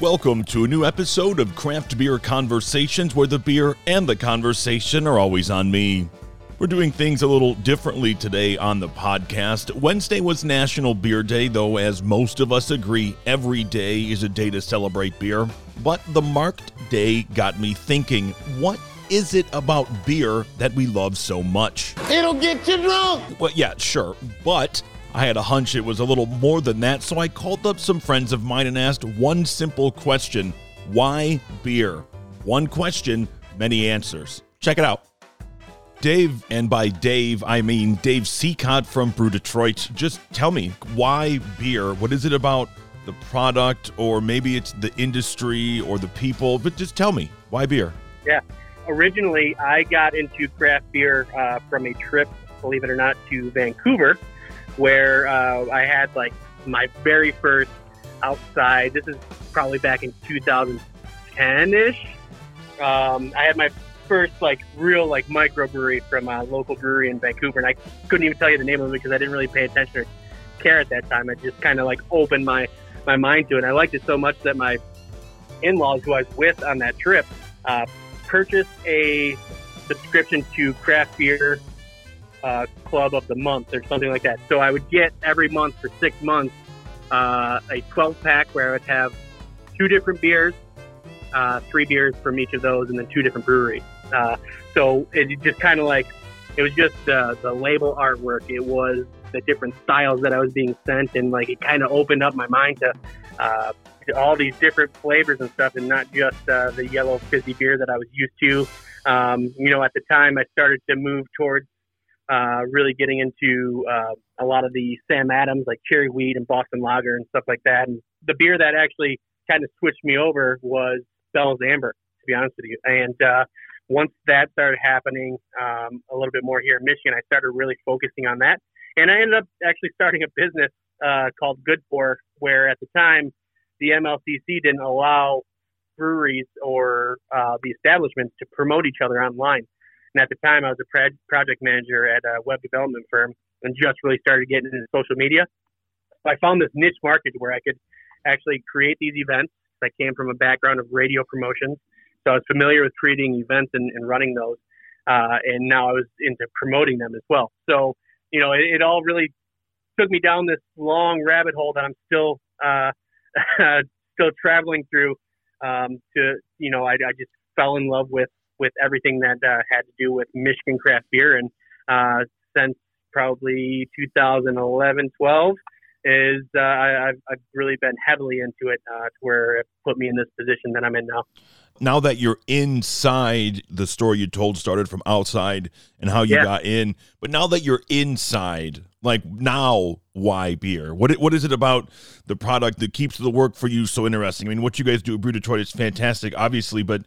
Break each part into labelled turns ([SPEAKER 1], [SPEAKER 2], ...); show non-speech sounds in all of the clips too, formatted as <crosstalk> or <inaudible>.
[SPEAKER 1] Welcome to a new episode of Craft Beer Conversations where the beer and the conversation are always on me. We're doing things a little differently today on the podcast. Wednesday was National Beer Day, though, as most of us agree, every day is a day to celebrate beer. But the marked day got me thinking what is it about beer that we love so much?
[SPEAKER 2] It'll get you drunk.
[SPEAKER 1] Well, yeah, sure. But I had a hunch it was a little more than that, so I called up some friends of mine and asked one simple question Why beer? One question, many answers. Check it out. Dave, and by Dave, I mean Dave Seacott from Brew Detroit. Just tell me, why beer? What is it about the product, or maybe it's the industry or the people? But just tell me, why beer?
[SPEAKER 3] Yeah. Originally, I got into craft beer uh, from a trip, believe it or not, to Vancouver, where uh, I had like my very first outside. This is probably back in 2010 ish. Um, I had my first like real like microbrewery from a local brewery in Vancouver, and I couldn't even tell you the name of it because I didn't really pay attention or care at that time. I just kind of like opened my my mind to it. And I liked it so much that my in-laws, who I was with on that trip, uh, purchased a subscription to craft beer uh, club of the month or something like that. So I would get every month for six months uh, a 12 pack where I would have two different beers, uh, three beers from each of those, and then two different breweries. Uh, so it just kind of like it was just the label artwork. It was the different styles that I was being sent, and like it kind of opened up my mind to, uh, to all these different flavors and stuff, and not just uh, the yellow fizzy beer that I was used to. Um, you know, at the time, I started to move towards uh, really getting into uh, a lot of the Sam Adams, like Cherry Wheat and Boston Lager and stuff like that. And the beer that actually kind of switched me over was Bell's Amber, to be honest with you. And uh, once that started happening um, a little bit more here in Michigan, I started really focusing on that. And I ended up actually starting a business uh, called Good For, where at the time the MLCC didn't allow breweries or uh, the establishments to promote each other online. And at the time, I was a project manager at a web development firm and just really started getting into social media. So I found this niche market where I could actually create these events. I came from a background of radio promotions, so I was familiar with creating events and, and running those. Uh, and now I was into promoting them as well. So, you know, it, it all really took me down this long rabbit hole that I'm still uh, <laughs> still traveling through. Um, to you know, I, I just fell in love with with everything that uh, had to do with Michigan craft beer. And uh, since probably 2011, 12, is uh, I, have I've really been heavily into it uh, to where it put me in this position that I'm in now.
[SPEAKER 1] Now that you're inside, the story you told started from outside and how you yeah. got in. But now that you're inside, like now, why beer? What what is it about the product that keeps the work for you so interesting? I mean, what you guys do at Brew Detroit is fantastic, obviously, but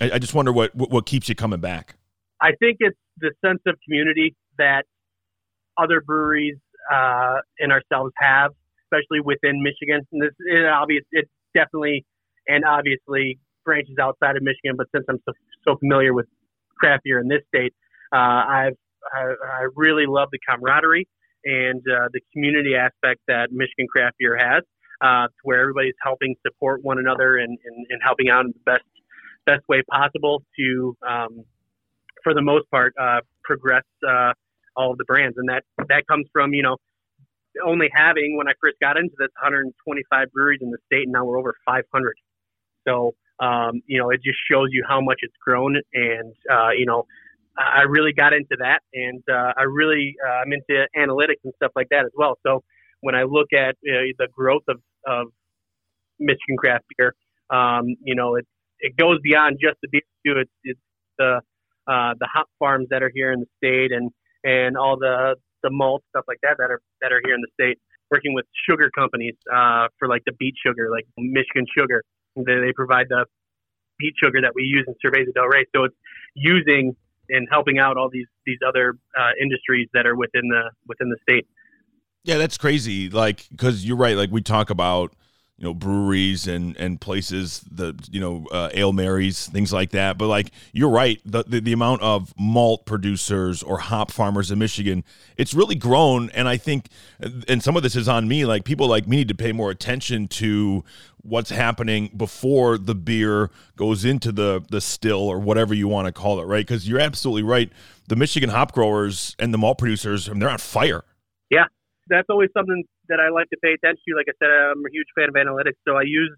[SPEAKER 1] I, I just wonder what, what what keeps you coming back.
[SPEAKER 3] I think it's the sense of community that other breweries uh, and ourselves have, especially within Michigan. And this it obvious, it definitely and obviously branches outside of Michigan. But since I'm so, so familiar with craft beer in this state, uh, I've I, I really love the camaraderie and uh, the community aspect that Michigan craft beer has, uh, where everybody's helping support one another and, and, and helping out in the best best way possible to, um, for the most part, uh, progress uh, all of the brands. And that that comes from you know only having when I first got into this 125 breweries in the state, and now we're over 500. So um, you know it just shows you how much it's grown, and uh, you know I really got into that, and uh, I really uh, I'm into analytics and stuff like that as well. So when I look at the growth of, of Michigan craft beer, um, you know it it goes beyond just the beer too. It's it's the uh, the hop farms that are here in the state, and and all the the malt stuff like that that are that are here in the state. Working with sugar companies uh, for like the beet sugar, like Michigan Sugar, they, provide the beet sugar that we use in Cerveza del Rey. So it's using and helping out all these these other uh, industries that are within the within the state.
[SPEAKER 1] Yeah, that's crazy. Like because you're right. Like we talk about you know breweries and and places the you know uh, ale marys things like that. But like you're right the, the, the amount of malt producers or hop farmers in michigan it's really grown. And i think and some of this is on me like people like me need to pay more attention to what's happening before the beer goes into the the still or whatever you want to call it right? Because you're absolutely right. The michigan hop growers and the malt producers I mean, they're on fire.
[SPEAKER 3] Yeah. That's always something that I like to pay attention to. Like I said, I'm a huge fan of analytics, so I use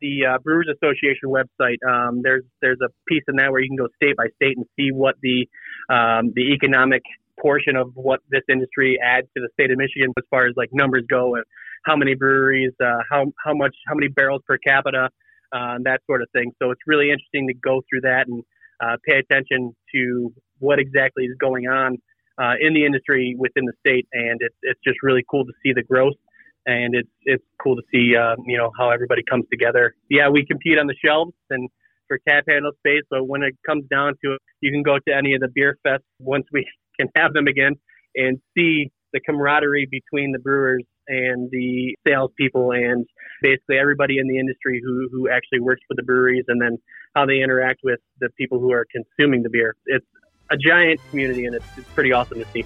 [SPEAKER 3] the uh, Brewers Association website. Um, there's there's a piece in that where you can go state by state and see what the um, the economic portion of what this industry adds to the state of Michigan as far as like numbers go and how many breweries, uh, how how much how many barrels per capita, uh, that sort of thing. So it's really interesting to go through that and uh, pay attention to what exactly is going on uh, in the industry within the state, and it's it's just really cool to see the growth, and it's it's cool to see uh, you know how everybody comes together. Yeah, we compete on the shelves and for tap handle space, but when it comes down to it, you can go to any of the beer fests once we <laughs> can have them again and see the camaraderie between the brewers and the salespeople and basically everybody in the industry who, who actually works for the breweries and then how they interact with the people who are consuming the beer. It's a giant community, and it's, it's pretty awesome to see.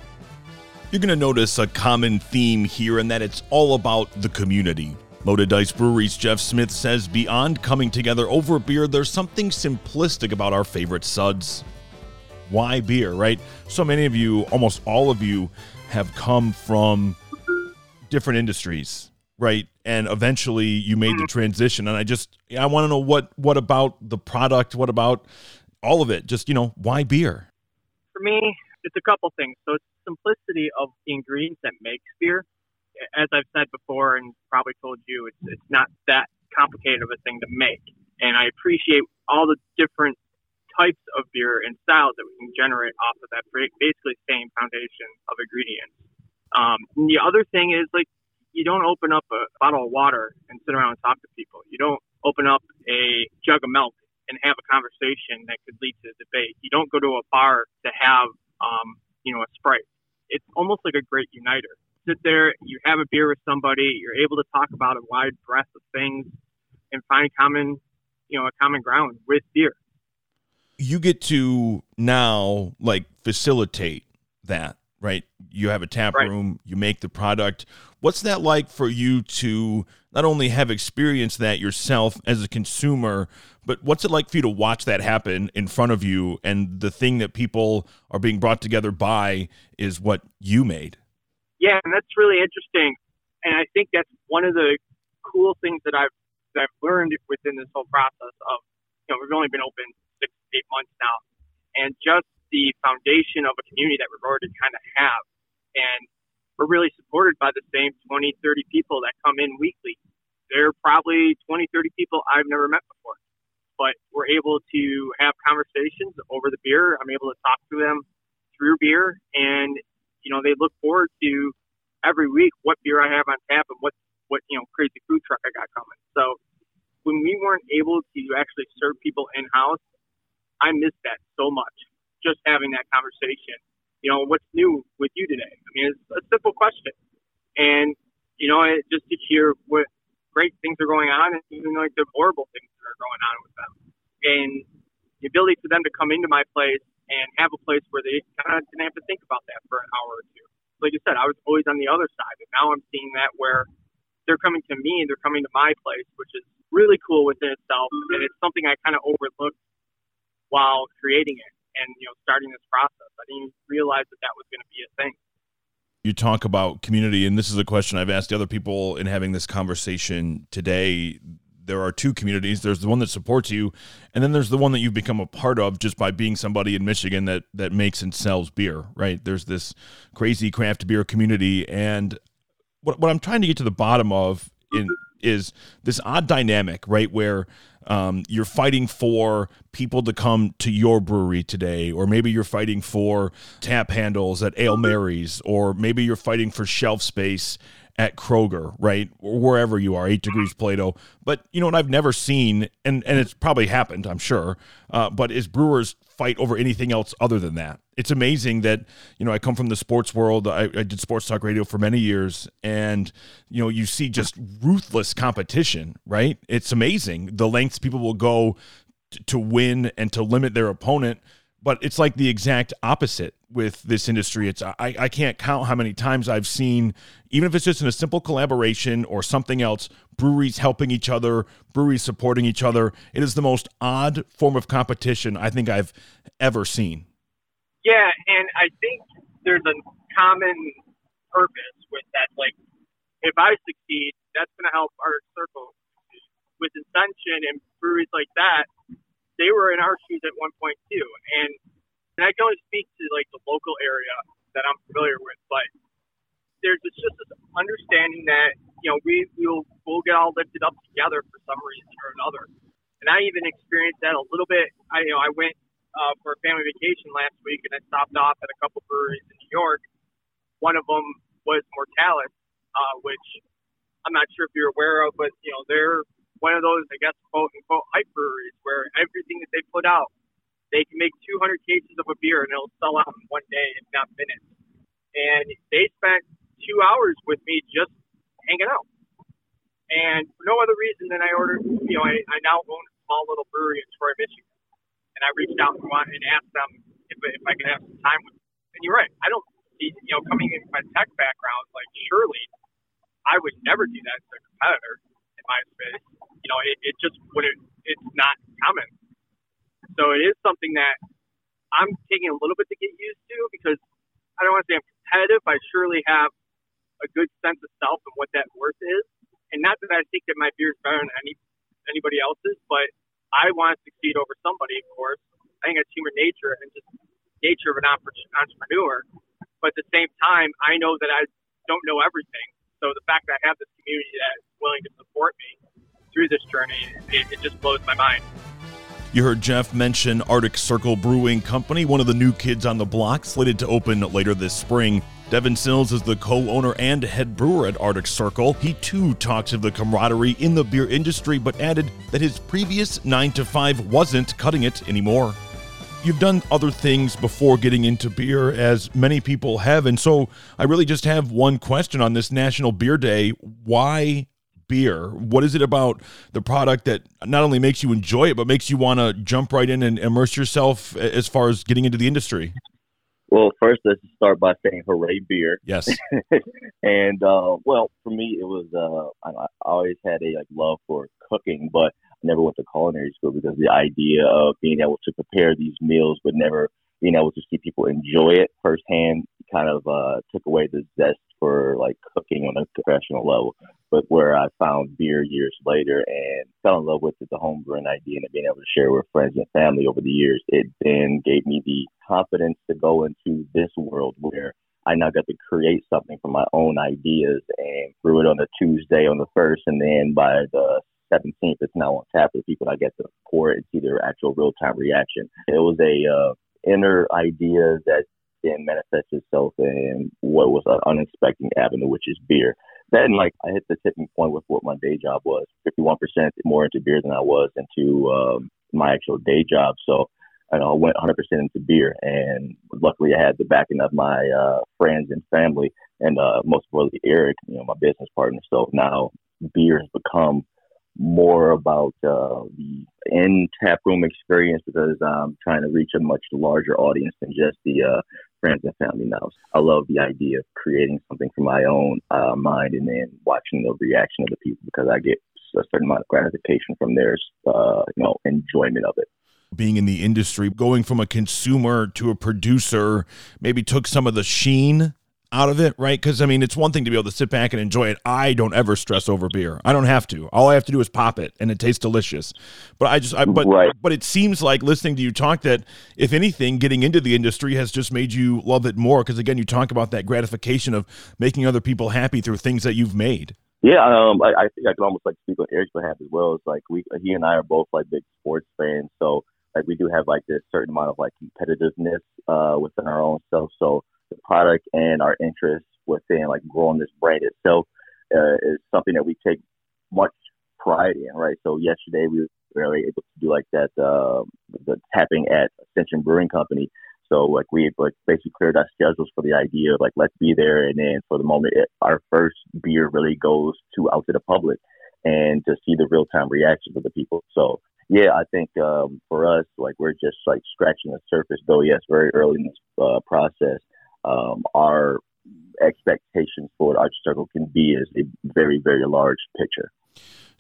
[SPEAKER 1] You're going to notice a common theme here, and that it's all about the community. Loaded Dice Brewery's Jeff Smith says beyond coming together over beer, there's something simplistic about our favorite suds. Why beer, right? So many of you, almost all of you, have come from different industries, right? And eventually you made the transition. And I just, I want to know what, what about the product? What about all of it? Just, you know, why beer?
[SPEAKER 2] For me, it's a couple things. So it's simplicity of the ingredients that makes beer. As I've said before, and probably told you, it's it's not that complicated of a thing to make. And I appreciate all the different types of beer and styles that we can generate off of that basically same foundation of ingredients. Um, the other thing is like you don't open up a bottle of water and sit around and talk to people. You don't open up a jug of milk and have a conversation that could lead to a debate. You don't go to a bar to have, um, you know, a Sprite. It's almost like a great uniter. Sit there, you have a beer with somebody, you're able to talk about a wide breadth of things and find common, you know, a common ground with beer.
[SPEAKER 1] You get to now like facilitate that, right? You have a tap right. room, you make the product. What's that like for you to not only have experienced that yourself as a consumer, but what's it like for you to watch that happen in front of you? And the thing that people are being brought together by is what you made.
[SPEAKER 2] Yeah, and that's really interesting. And I think that's one of the cool things that I've that I've learned within this whole process of you know we've only been open six eight months now, and just the foundation of a community that we've already kind of have, and we're really supported by the same 20, 30 people that come in weekly. They're probably 20, 30 people I've never met before but we're able to have conversations over the beer. I'm able to talk to them through beer, and you know they look forward to every week what beer I have on tap and what what you know crazy food truck I got coming. So when we weren't able to actually serve people in house, I missed that so much. Just having that conversation. You know, what's new with you today? I mean, it's a simple question, and you know, it, just to hear what great things are going on, and even like the horrible things that are going on with them. And the ability for them to come into my place and have a place where they kind of didn't have to think about that for an hour or two. Like you said, I was always on the other side, and now I'm seeing that where they're coming to me, they're coming to my place, which is really cool within itself, and it's something I kind of overlooked while creating it and you know starting this process. I didn't realize that that was going to be a thing
[SPEAKER 1] you talk about community, and this is a question I've asked other people in having this conversation today. There are two communities. There's the one that supports you, and then there's the one that you've become a part of just by being somebody in Michigan that that makes and sells beer. Right? There's this crazy craft beer community, and what what I'm trying to get to the bottom of in is this odd dynamic, right, where um, you're fighting for people to come to your brewery today, or maybe you're fighting for tap handles at Ale Mary's, or maybe you're fighting for shelf space at Kroger, right? Or wherever you are, eight degrees Plato. But you know what I've never seen, and, and it's probably happened, I'm sure, uh, but is brewers fight over anything else other than that. It's amazing that, you know, I come from the sports world. I, I did sports talk radio for many years, and, you know, you see just ruthless competition, right? It's amazing the lengths people will go t- to win and to limit their opponent but it's like the exact opposite with this industry. It's I, I can't count how many times I've seen, even if it's just in a simple collaboration or something else, breweries helping each other, breweries supporting each other. It is the most odd form of competition I think I've ever seen.
[SPEAKER 2] Yeah, and I think there's a common purpose with that. Like, if I succeed, that's going to help our circle. With Ascension and breweries like that, they were in our shoes at one point too. And, and I can only speak to like the local area that I'm familiar with, but there's it's just this understanding that you know we will we'll get all lifted up together for some reason or another. And I even experienced that a little bit. I you know I went uh, for a family vacation last week and I stopped off at a couple breweries in New York. One of them was Mortalis, uh, which I'm not sure if you're aware of, but you know they're one of those, I guess, quote unquote, hype breweries where everything that they put out, they can make 200 cases of a beer and it'll sell out in one day, if not minutes. And they spent two hours with me just hanging out. And for no other reason than I ordered, you know, I, I now own a small little brewery in Troy, Michigan. And I reached out and, and asked them if, if I could have some time with them. And you're right. I don't see, you know, coming in a tech background, like surely I would never do that to a competitor in my space you know, it, it just wouldn't, it's not common. So it is something that I'm taking a little bit to get used to because I don't want to say I'm competitive. I surely have a good sense of self and what that worth is. And not that I think that my beer is better than any anybody else's, but I want to succeed over somebody, of course. I think it's human nature and just nature of an entrepreneur. But at the same time, I know that I don't know everything. So the fact that I have this community that is willing to support me through this journey, it, it just blows my mind.
[SPEAKER 1] You heard Jeff mention Arctic Circle Brewing Company, one of the new kids on the block, slated to open later this spring. Devin Sills is the co owner and head brewer at Arctic Circle. He too talks of the camaraderie in the beer industry, but added that his previous 9 to 5 wasn't cutting it anymore. You've done other things before getting into beer, as many people have. And so I really just have one question on this National Beer Day. Why beer? What is it about the product that not only makes you enjoy it, but makes you want to jump right in and immerse yourself as far as getting into the industry?
[SPEAKER 4] Well, first, let's start by saying hooray beer.
[SPEAKER 1] Yes. <laughs>
[SPEAKER 4] and, uh, well, for me, it was, uh, I, I always had a like love for cooking, but never went to culinary school because the idea of being able to prepare these meals but never being able to see people enjoy it firsthand kind of uh, took away the zest for like cooking on a professional level. But where I found beer years later and fell in love with it, the homebrewing idea and being able to share with friends and family over the years, it then gave me the confidence to go into this world where I now got to create something from my own ideas and brew it on a Tuesday on the first, and then by the 17th, it's now on tap for people. I get to pour and see their actual real time reaction. It was a uh, inner idea that then manifests itself in what was an unexpected avenue, which is beer. Then, like, I hit the tipping point with what my day job was 51% more into beer than I was into um, my actual day job. So, I went 100% into beer. And luckily, I had the backing of my uh, friends and family, and uh, most importantly, Eric, you know, my business partner. So now beer has become more about uh, the in tap room experience because I'm trying to reach a much larger audience than just the uh, friends and family now. I love the idea of creating something from my own uh, mind and then watching the reaction of the people because I get a certain amount of gratification from their uh, you know enjoyment of it
[SPEAKER 1] being in the industry, going from a consumer to a producer, maybe took some of the sheen out of it, right? Because I mean, it's one thing to be able to sit back and enjoy it. I don't ever stress over beer. I don't have to. All I have to do is pop it, and it tastes delicious. But I just, I, but right. but it seems like listening to you talk that, if anything, getting into the industry has just made you love it more. Because again, you talk about that gratification of making other people happy through things that you've made.
[SPEAKER 4] Yeah, um, I, I think I can almost like speak on Eric's behalf as well. It's like we, he and I are both like big sports fans, so like we do have like this certain amount of like competitiveness uh, within our own self. So the product and our interest within like growing this brand itself uh, is something that we take much pride in, right? So yesterday we were really able to do like that, uh, the tapping at Ascension Brewing Company. So like we like basically cleared our schedules for the idea of like let's be there, and then for the moment, it, our first beer really goes to out to the public and to see the real time reactions of the people. So yeah, I think um, for us, like we're just like scratching the surface. Though yes, very early in this uh, process, um, our expectations for what Arctic Circle can be is a very very large picture.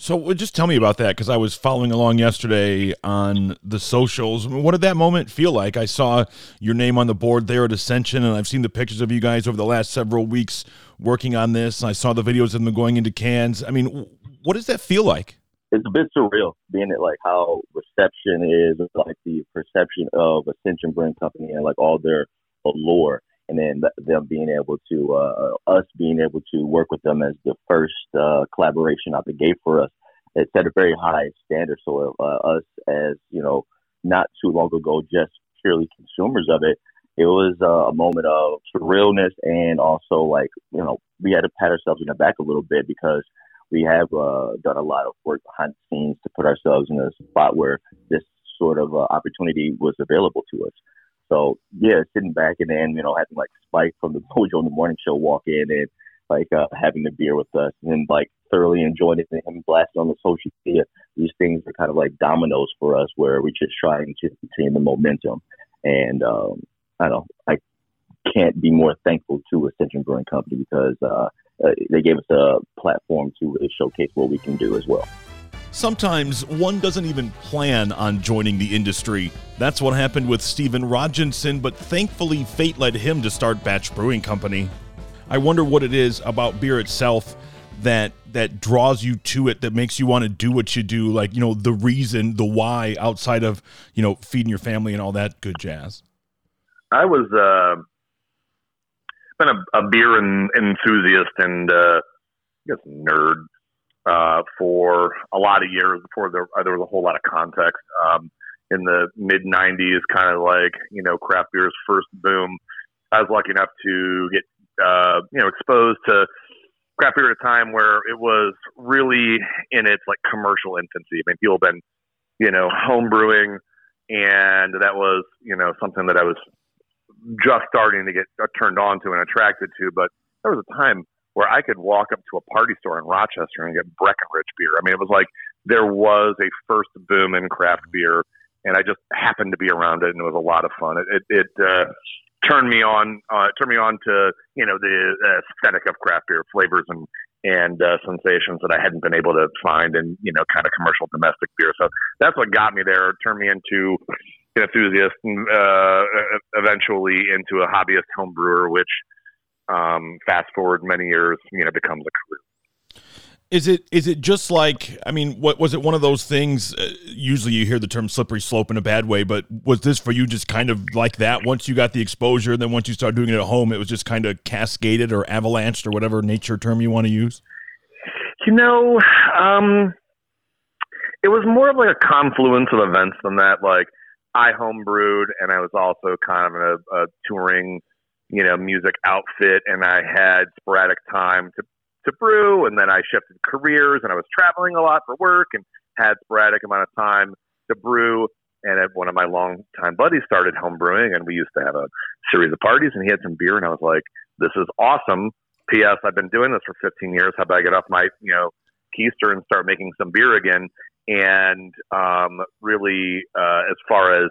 [SPEAKER 1] So just tell me about that because I was following along yesterday on the socials. What did that moment feel like? I saw your name on the board there at Ascension, and I've seen the pictures of you guys over the last several weeks working on this. I saw the videos of them going into cans. I mean, what does that feel like?
[SPEAKER 4] It's a bit surreal, being it like how reception is, like the perception of Ascension Brewing Company and like all their allure and then them being able to uh, us being able to work with them as the first uh, collaboration out the gate for us. It set a very high standard. So uh, us as you know, not too long ago, just purely consumers of it, it was uh, a moment of surrealness and also like you know we had to pat ourselves in the back a little bit because we have uh, done a lot of work behind the scenes to put ourselves in a spot where this sort of uh, opportunity was available to us. So yeah, sitting back and then you know having like Spike from the Mojo in the Morning Show walk in and like uh, having a beer with us and like thoroughly enjoying it and him blasting on the social media. These things are kind of like dominoes for us where we're just trying to continue the momentum. And um, I don't know, I can't be more thankful to Ascension Brewing Company because uh, uh, they gave us a platform to really showcase what we can do as well.
[SPEAKER 1] Sometimes one doesn't even plan on joining the industry. That's what happened with Stephen Roginson, but thankfully fate led him to start Batch Brewing Company. I wonder what it is about beer itself that that draws you to it that makes you want to do what you do like you know the reason the why outside of you know feeding your family and all that good jazz
[SPEAKER 5] i was uh been a, a beer enthusiast and uh i guess nerd uh, for a lot of years before there, uh, there was a whole lot of context. Um, in the mid 90s, kind of like, you know, craft beer's first boom, I was lucky enough to get, uh, you know, exposed to craft beer at a time where it was really in its like commercial infancy. I mean, people have been, you know, home brewing, and that was, you know, something that I was just starting to get turned on to and attracted to. But there was a time where I could walk up to a party store in Rochester and get Breckenridge beer. I mean, it was like there was a first boom in craft beer, and I just happened to be around it, and it was a lot of fun. It it, it uh, turned me on, uh, turned me on to you know the aesthetic of craft beer, flavors and and uh, sensations that I hadn't been able to find in you know kind of commercial domestic beer. So that's what got me there. Turned me into an enthusiast, and uh, eventually into a hobbyist home brewer, which um, fast forward many years, you know, becomes a career.
[SPEAKER 1] Is it is it just like I mean, what was it? One of those things. Uh, usually, you hear the term "slippery slope" in a bad way, but was this for you just kind of like that? Once you got the exposure, and then once you started doing it at home, it was just kind of cascaded or avalanched or whatever nature term you want to use.
[SPEAKER 5] You know, um, it was more of like a confluence of events than that. Like I homebrewed, and I was also kind of a, a touring you know, music outfit and I had sporadic time to, to brew and then I shifted careers and I was traveling a lot for work and had sporadic amount of time to brew. And one of my longtime buddies started home brewing and we used to have a series of parties and he had some beer and I was like, this is awesome. P.S. I've been doing this for 15 years. How about I get off my, you know, keister and start making some beer again? And um, really, uh, as far as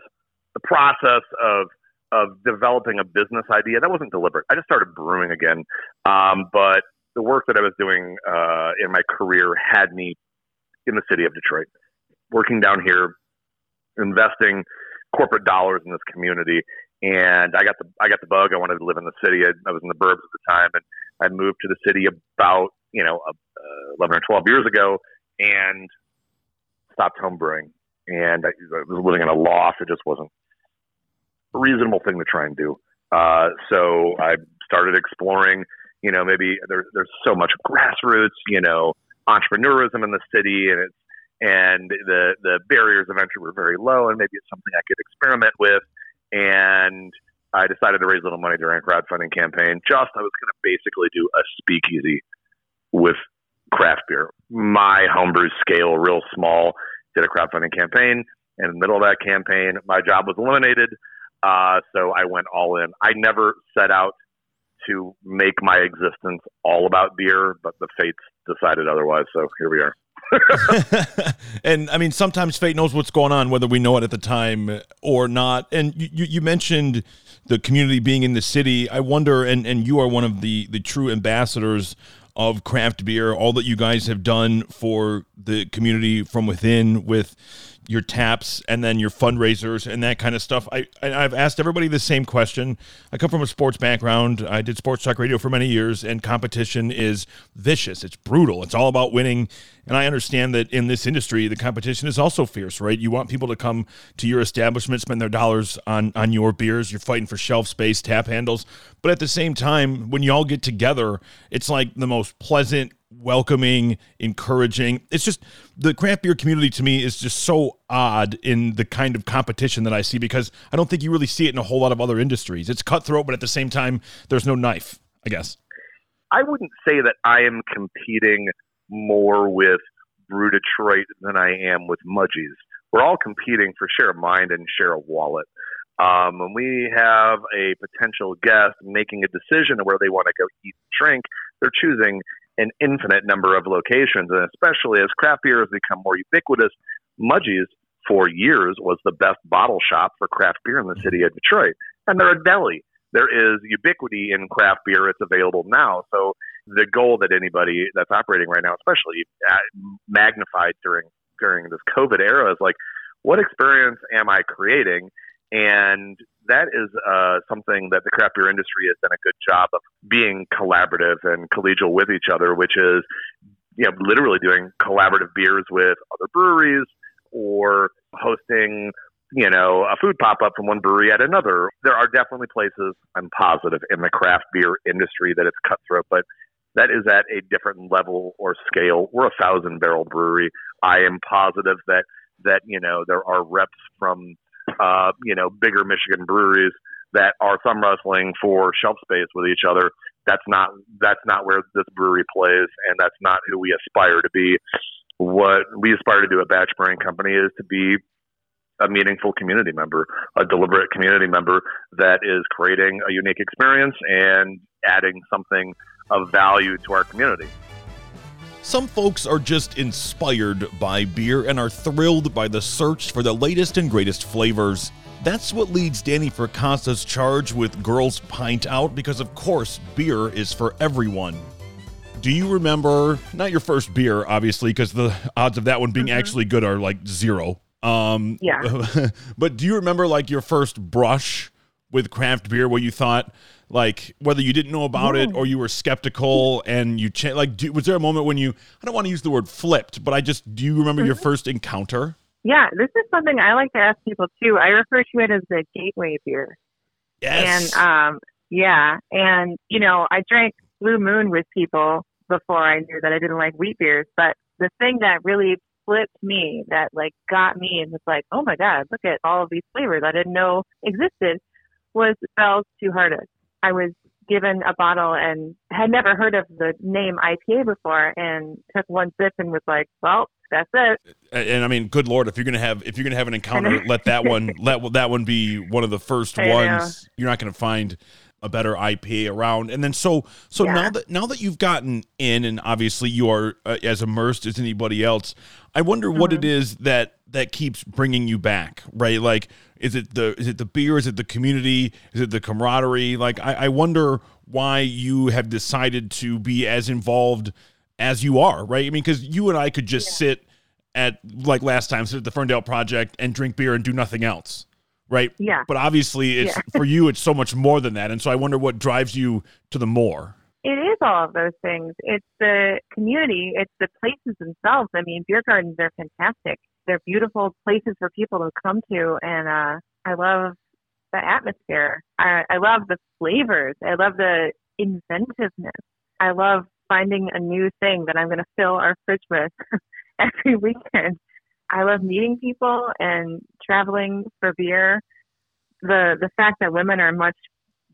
[SPEAKER 5] the process of of developing a business idea. That wasn't deliberate. I just started brewing again. Um, but the work that I was doing uh, in my career had me in the city of Detroit, working down here, investing corporate dollars in this community. And I got the I got the bug. I wanted to live in the city. I, I was in the burbs at the time, and I moved to the city about you know uh, eleven or twelve years ago, and stopped home brewing. And I, I was living in a loft. It just wasn't reasonable thing to try and do. Uh, so I started exploring, you know, maybe there, there's so much grassroots, you know, entrepreneurism in the city and it's, and the, the barriers of entry were very low and maybe it's something I could experiment with. And I decided to raise a little money during a crowdfunding campaign. Just, I was going to basically do a speakeasy with craft beer. My homebrew scale, real small, did a crowdfunding campaign. In the middle of that campaign, my job was eliminated. Uh, so I went all in. I never set out to make my existence all about beer, but the fates decided otherwise. So here we are. <laughs>
[SPEAKER 1] and I mean, sometimes fate knows what's going on, whether we know it at the time or not. And you, you mentioned the community being in the city. I wonder, and, and you are one of the, the true ambassadors of craft beer, all that you guys have done for the community from within with your taps and then your fundraisers and that kind of stuff. I I've asked everybody the same question. I come from a sports background. I did sports talk radio for many years, and competition is vicious. It's brutal. It's all about winning. And I understand that in this industry, the competition is also fierce, right? You want people to come to your establishment, spend their dollars on on your beers. You're fighting for shelf space, tap handles, but at the same time, when you all get together, it's like the most pleasant welcoming, encouraging. It's just the craft beer community to me is just so odd in the kind of competition that I see because I don't think you really see it in a whole lot of other industries. It's cutthroat, but at the same time, there's no knife, I guess.
[SPEAKER 5] I wouldn't say that I am competing more with Brew Detroit than I am with Mudgies. We're all competing for share of mind and share of wallet. Um, when we have a potential guest making a decision of where they want to go eat and drink, they're choosing an infinite number of locations. And especially as craft beer has become more ubiquitous, Mudgies for years was the best bottle shop for craft beer in the city of Detroit. And they're a deli. There is ubiquity in craft beer. It's available now. So the goal that anybody that's operating right now, especially uh, magnified during during this COVID era, is like, what experience am I creating? And that is uh, something that the craft beer industry has done a good job of being collaborative and collegial with each other, which is you know literally doing collaborative beers with other breweries or hosting you know a food pop up from one brewery at another. There are definitely places I'm positive in the craft beer industry that it's cutthroat, but that is at a different level or scale. We're a thousand barrel brewery. I am positive that that you know there are reps from uh, you know, bigger Michigan breweries that are thumb wrestling for shelf space with each other. That's not that's not where this brewery plays, and that's not who we aspire to be. What we aspire to do at Batch Brewing Company is to be a meaningful community member, a deliberate community member that is creating a unique experience and adding something of value to our community.
[SPEAKER 1] Some folks are just inspired by beer and are thrilled by the search for the latest and greatest flavors. That's what leads Danny Fracasa's charge with Girls Pint Out because, of course, beer is for everyone. Do you remember, not your first beer, obviously, because the odds of that one being mm-hmm. actually good are like zero.
[SPEAKER 6] Um, yeah. <laughs>
[SPEAKER 1] but do you remember like your first brush with craft beer where you thought, like whether you didn't know about it or you were skeptical and you cha- like do, was there a moment when you I don't want to use the word flipped but I just do you remember mm-hmm. your first encounter?
[SPEAKER 6] Yeah this is something I like to ask people too. I refer to it as the gateway beer.
[SPEAKER 1] Yes.
[SPEAKER 6] and um yeah and you know I drank Blue Moon with people before I knew that I didn't like wheat beers but the thing that really flipped me that like got me and was like oh my god look at all of these flavors I didn't know existed was Bell's Two Hearted I was given a bottle and had never heard of the name IPA before and took one sip and was like, well, that's it.
[SPEAKER 1] And, and I mean, good lord, if you're gonna have if you're gonna have an encounter, let that one <laughs> let that one be one of the first I ones. Know. You're not gonna find a better IPA around. And then so so yeah. now that now that you've gotten in, and obviously you are uh, as immersed as anybody else, I wonder mm-hmm. what it mm-hmm. that that keeps bringing you back, right? Like, is it the is it the beer? Is it the community? Is it the camaraderie? Like, I, I wonder why you have decided to be as involved as you are, right? I mean, because you and I could just yeah. sit at like last time, sit at the Ferndale Project and drink beer and do nothing else right?
[SPEAKER 6] Yeah.
[SPEAKER 1] But obviously, it's yeah. for you. It's so much more than that, and so I wonder what drives you to the more.
[SPEAKER 6] It is all of those things. It's the community. It's the places themselves. I mean, beer gardens are fantastic. They're beautiful places for people to come to, and uh, I love the atmosphere. I, I love the flavors. I love the inventiveness. I love finding a new thing that I'm going to fill our fridge with <laughs> every weekend. I love meeting people and traveling for beer. The the fact that women are much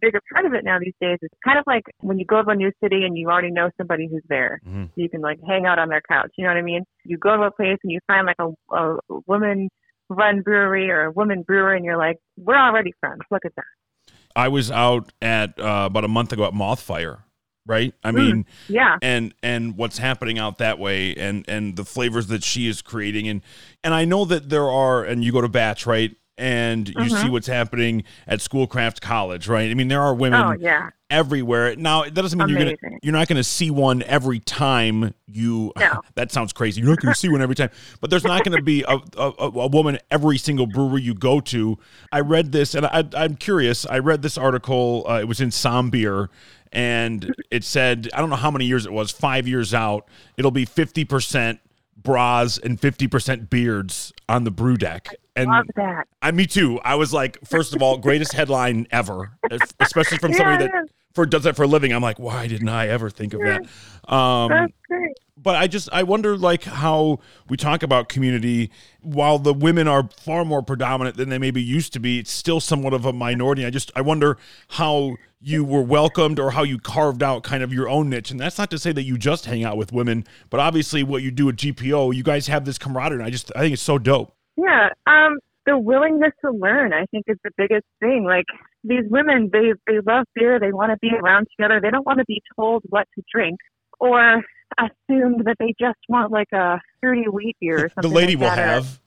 [SPEAKER 6] bigger part of it now these days. It's kind of like when you go to a new city and you already know somebody who's there.
[SPEAKER 1] Mhm.
[SPEAKER 6] You can like hang out on their couch. You know what I mean? You go to a place and you find like a, a woman run brewery or a woman brewer and you're like, we're already friends. Look at that.
[SPEAKER 1] I was out at uh, about a month ago at Mothfire, right? I
[SPEAKER 6] Mm.
[SPEAKER 1] mean,
[SPEAKER 6] Yeah.
[SPEAKER 1] and and what's happening out that way, and and the flavors that she is creating, and and I know that there are, and you go to Batch, right? And you
[SPEAKER 6] Mhm.
[SPEAKER 1] see what's happening at Schoolcraft College, right? I mean, there are women
[SPEAKER 6] Oh yeah.
[SPEAKER 1] everywhere. Now, that doesn't mean you're gonna you're not gonna see one every time you. <laughs>
[SPEAKER 6] No.
[SPEAKER 1] that sounds crazy. You're not gonna see one every time, but there's not gonna be a, a, a woman every single brewery you go to. I read this, and I, I'm curious. I read this article. Uh, it was in Som Beer, and it said I don't know how many years it was. Five years out, it'll be fifty percent bras and fifty percent beards on the brew deck. And
[SPEAKER 6] Love that.
[SPEAKER 1] I, me too. I was like, first of all, greatest headline ever, especially from somebody
[SPEAKER 6] Yeah,
[SPEAKER 1] that for does that for a living. I'm like, why didn't I ever think of that? Um,
[SPEAKER 6] That's great.
[SPEAKER 1] but I just I wonder like how we talk about community while the women are far more predominant than they maybe used to be. It's still somewhat of a minority. I just I wonder how you were welcomed or how you carved out kind of your own niche. And that's not to say that you just hang out with women, but obviously what you do at GPO, you guys have this camaraderie. And I just I think it's so dope.
[SPEAKER 6] Yeah. Um, the willingness to learn, I think, is the biggest thing. Like these women, they they love beer. They want to be around together. They don't want to be told what to drink or assumed that they just want like a fruity wheat beer or <laughs>
[SPEAKER 1] The lady
[SPEAKER 6] like
[SPEAKER 1] will
[SPEAKER 6] or-
[SPEAKER 1] have.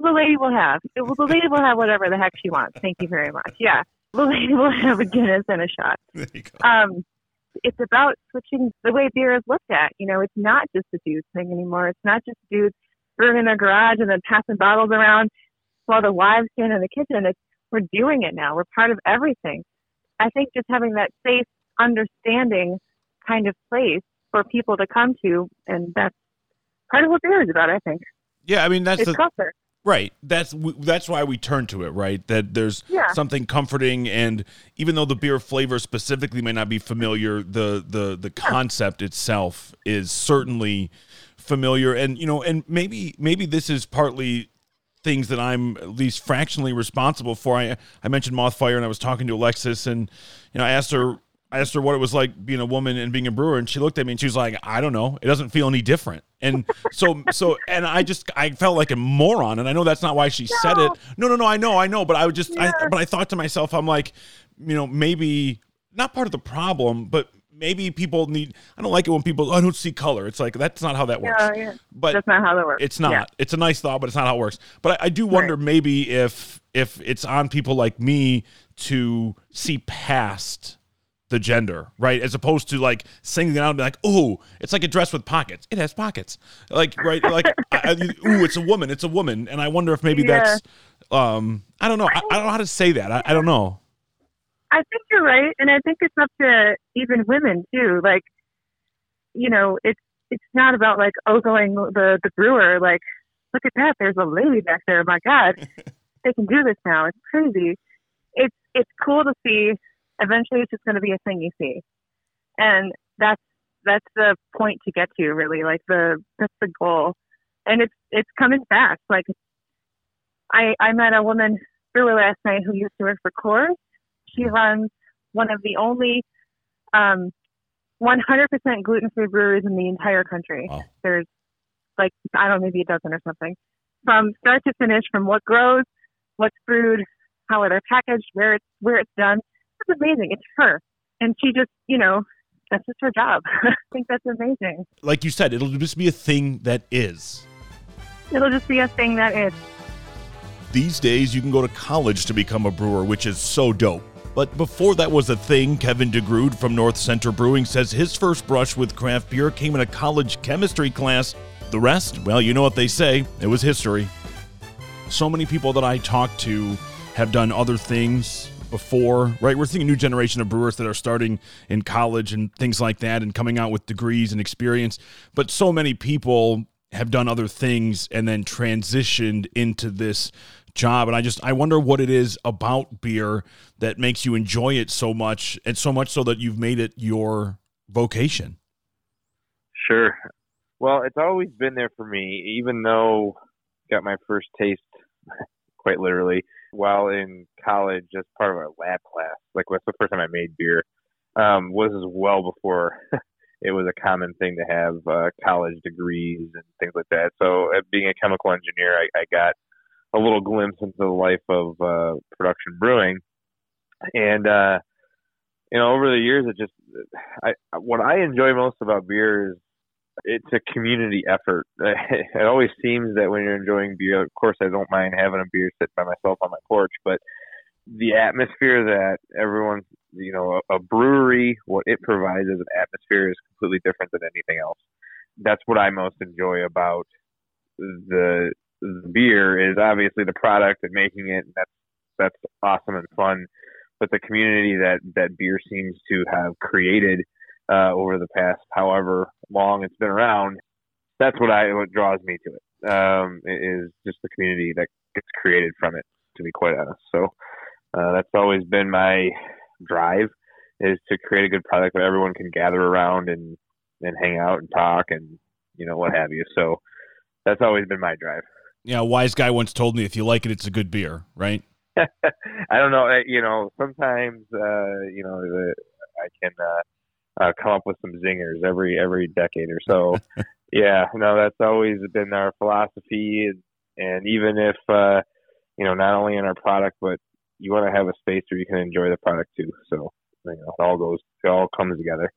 [SPEAKER 6] The lady will have. Well, the lady will have whatever the heck she wants. Thank you very much. Yeah. The lady <laughs> will have a Guinness and a shot.
[SPEAKER 1] There you go.
[SPEAKER 6] um, it's about switching the way beer is looked at. You know, it's not just a dude thing anymore. It's not just dudes brewing in their garage and then passing bottles around while the wives stand in the kitchen. It's we're doing it now. We're part of everything. I think just having that safe, understanding kind of place for people to come to, and that's part of what beer is about. I think
[SPEAKER 1] Yeah, I mean that's
[SPEAKER 6] it's
[SPEAKER 1] the,
[SPEAKER 6] comfort.
[SPEAKER 1] Right. That's that's why we turn to it, right? That there's
[SPEAKER 6] Yeah.
[SPEAKER 1] something comforting and even though the beer flavor specifically may not be familiar, the the the concept itself is certainly familiar and you know and maybe maybe this is partly things that I'm at least fractionally responsible for. I I mentioned Mothfire and I was talking to Alexis and you know I asked her I asked her what it was like being a woman and being a brewer, and she looked at me and she was like, "I don't know. It doesn't feel any different." And <laughs> so, so, and I just, I felt like a moron, and I know that's not why she said it. No, no, no, I know, I know, but I would just, I, but I thought to myself, I'm like, you know, maybe not part of the problem, but maybe people need. I don't like it when people, I don't see color. It's like that's not how that works.
[SPEAKER 6] Yeah, yeah.
[SPEAKER 1] But
[SPEAKER 6] That's not how that works.
[SPEAKER 1] it's not.
[SPEAKER 6] Yeah.
[SPEAKER 1] It's a nice thought, but it's not how it works. But I, I do wonder maybe if if it's on people like me to see past the gender, right? As opposed to like singling it out and be like, oh, it's like a dress with pockets. It has pockets. Like right, like <laughs> I, I- ooh, it's a woman. It's a woman. And I wonder if maybe that's um I don't know. I, I don't know how to say that. I don't know.
[SPEAKER 6] I think you're right, and I think it's up to even women too. Like, you know, it's it's not about like oh, ogling the the brewer. Like, look at that, there's a lady back there. My God, <laughs> they can do this now. It's crazy. It's it's cool to see. Eventually, it's just going to be a thing you see, and that's that's the point to get to. Really, like the that's the goal, and it's it's coming fast. Like, I I met a woman brewer last night who used to work for Coors she runs one of the only um, 100% gluten-free breweries in the entire country.
[SPEAKER 1] Wow.
[SPEAKER 6] There's like I don't know, maybe a dozen or something. From start to finish, from what grows, what's brewed, how they're packaged, where it's where it's done. That's amazing. It's her, and she just you know that's just her job. <laughs> I think that's amazing.
[SPEAKER 1] Like you said, it'll just be a thing that is.
[SPEAKER 6] It'll just be a thing that is.
[SPEAKER 1] These days, you can go to college to become a brewer, which is so dope. But before that was a thing, Kevin DeGrood from North Center Brewing says his first brush with craft beer came in a college chemistry class. The rest, well, you know what they say, it was history. So many people that I talk to have done other things before, right? We're seeing a new generation of brewers that are starting in college and things like that and coming out with degrees and experience. But so many people have done other things and then transitioned into this job and i just i wonder what it is about beer that makes you enjoy it so much and so much so that you've made it your vocation
[SPEAKER 7] Sure. Well, it's always been there for me, even though I got my first taste <laughs>
[SPEAKER 8] quite literally. While in college, as part of our lab class, like that's the first time I made beer. Um, was as well before <laughs> it was a common thing to have uh, college degrees and things like that. So, uh, being a chemical engineer, I, I got a little glimpse into the life of uh, production brewing, and uh, you know, over the years, it just I what I enjoy most about beer is it's a community effort. <laughs> It always seems that when you're enjoying beer, of course, I don't mind having a beer sitting by myself on my porch, but the atmosphere that everyone you know, a, a brewery, what it provides as an atmosphere is completely different than anything else. That's what I most enjoy about the, the beer is obviously the product and making it. And that's that's awesome and fun, but the community that that beer seems to have created uh, over the past however long it's been around, that's what I what draws me to it. Um, is just the community that gets created from it. To be quite honest, so uh, that's always been my drive is to create a good product that everyone can gather around and and hang out and talk and you know what have you. So that's always been my drive.
[SPEAKER 1] Yeah, a wise guy once told me if you like it, it's a good beer, right? <laughs>
[SPEAKER 8] I don't know. You know, sometimes uh, you know I can uh, uh, come up with some zingers every every decade or so. <laughs> yeah, no, that's always been our philosophy, and, and even if uh, you know, not only in our product, but you want to have a space where you can enjoy the product too. So you know, it all goes, it all comes together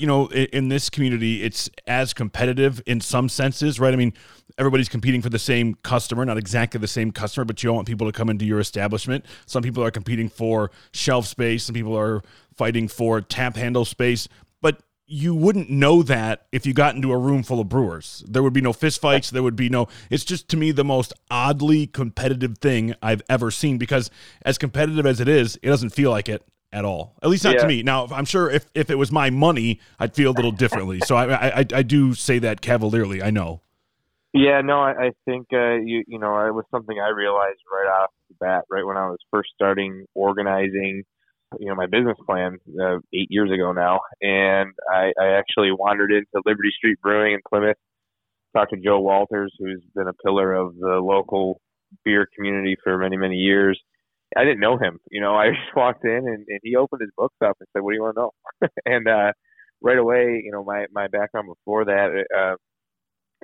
[SPEAKER 1] you know, in this community, it's as competitive in some senses, right? I mean, everybody's competing for the same customer, not exactly the same customer, but you don't want people to come into your establishment. Some people are competing for shelf space, some people are fighting for tap handle space, but you wouldn't know that if you got into a room full of brewers. There would be no fistfights. There would be no. It's just to me the most oddly competitive thing I've ever seen because, as competitive as it is, it doesn't feel like it at all. At least not yeah. to me. Now, I'm sure if, if it was my money, I'd feel a little <laughs> differently. so I, I I do say that cavalierly. I know.
[SPEAKER 8] Yeah, no, I, I think uh, you you know it was something I realized right off the bat, right when I was first starting organizing, you know, my business plan uh, eight years ago now, and I, I actually wandered into Liberty Street Brewing in Plymouth, talked to Joe Walters, who's been a pillar of the local beer community for many many years I didn't know him. You know, <laughs> I just walked in and, and he opened his books up and said, "What do you want to know?" <laughs> and uh, right away, you know, my my background before that uh,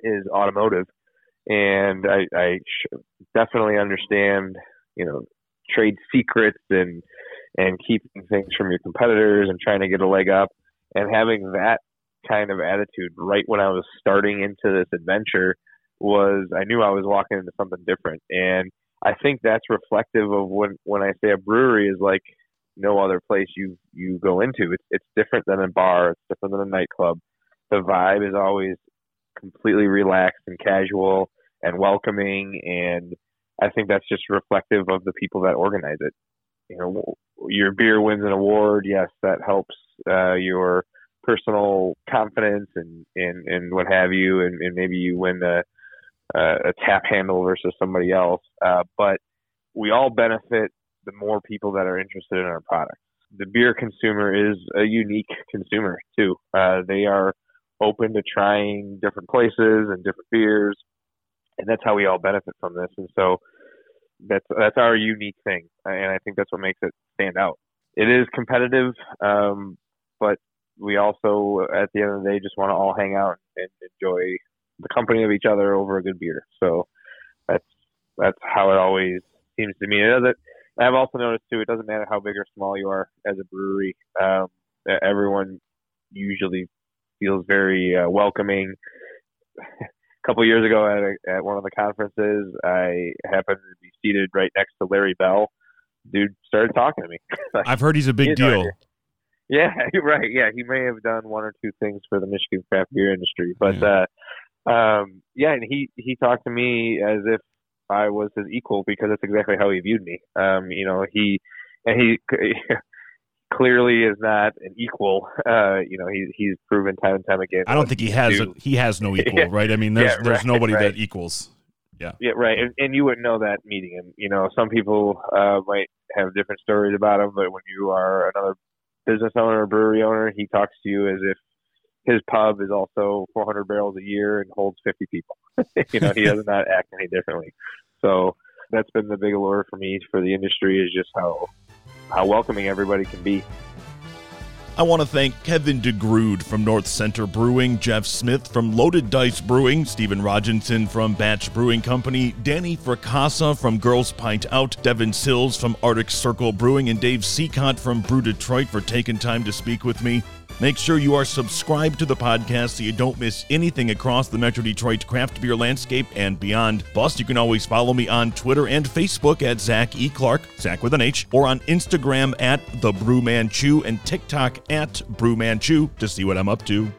[SPEAKER 8] is automotive, and I, I definitely understand, you know, trade secrets and and keeping things from your competitors and trying to get a leg up and having that kind of attitude right when I was starting into this adventure was I knew I was walking into something different and I think that's reflective of when when I say a brewery is like no other place you you go into. It's it's different than a bar. It's different than a nightclub. The vibe is always completely relaxed and casual and welcoming, and I think that's just reflective of the people that organize it. You know, your beer wins an award. Yes, that helps uh, your personal confidence and and and what have you, and, and maybe you win the a tap handle versus somebody else. Uh, but we all benefit the more people that are interested in our product. The beer consumer is a unique consumer too. Uh, they are open to trying different places and different beers, and that's how we all benefit from this. And so that's that's our unique thing, and I think that's what makes it stand out. It is competitive, um, but we also, at the end of the day, just want to all hang out and enjoy the company of each other over a good beer. So that's that's how it always seems to me. It doesn't. I've also noticed too. It doesn't matter how big or small you are as a brewery. Um, everyone usually feels very uh, welcoming. a <laughs> couple years ago at a, at one of the conferences, I happened to be seated right next to Larry Bell. Dude started talking to me. <laughs>
[SPEAKER 1] like, I've heard he's a big deal.
[SPEAKER 8] Yeah, <laughs> right. Yeah, he may have done one or two things for the Michigan craft beer industry, but yeah. uh, um, yeah, and he he talked to me as if I was his equal because that's exactly how he viewed me. Um, you know, he and he <laughs> clearly is not an equal. Uh, you know, he he's proven time and time again.
[SPEAKER 1] I don't think he has a, he has no <laughs> equal, yeah. right? I mean, there's yeah, there's right, nobody right. that equals. Yeah.
[SPEAKER 8] Yeah, right. And, and you wouldn't know that meeting him. You know, some people uh, might have different stories about him, but when you are another business owner or brewery owner, he talks to you as if his pub is also 400 barrels a year and holds 50 people. <laughs> you know, he does not act any differently. So, that's been the big allure for me for the industry is just how how welcoming everybody can be.
[SPEAKER 1] I want to thank Kevin DeGrood from North Center Brewing, Jeff Smith from Loaded Dice Brewing, Stephen Roginson from Batch Brewing Company, Danny Fracassa from Girls Pint Out, Devin Sills from Arctic Circle Brewing, and Dave Seacott from Brew Detroit for taking time to speak with me. Make sure you are subscribed to the podcast so you don't miss anything across the Metro Detroit craft beer landscape and beyond. Plus, you can always follow me on Twitter and Facebook at Zach E. Clark, Zach with an H, or on Instagram at The Brewman Chew and TikTok at Brewman Chew to see what I'm up to.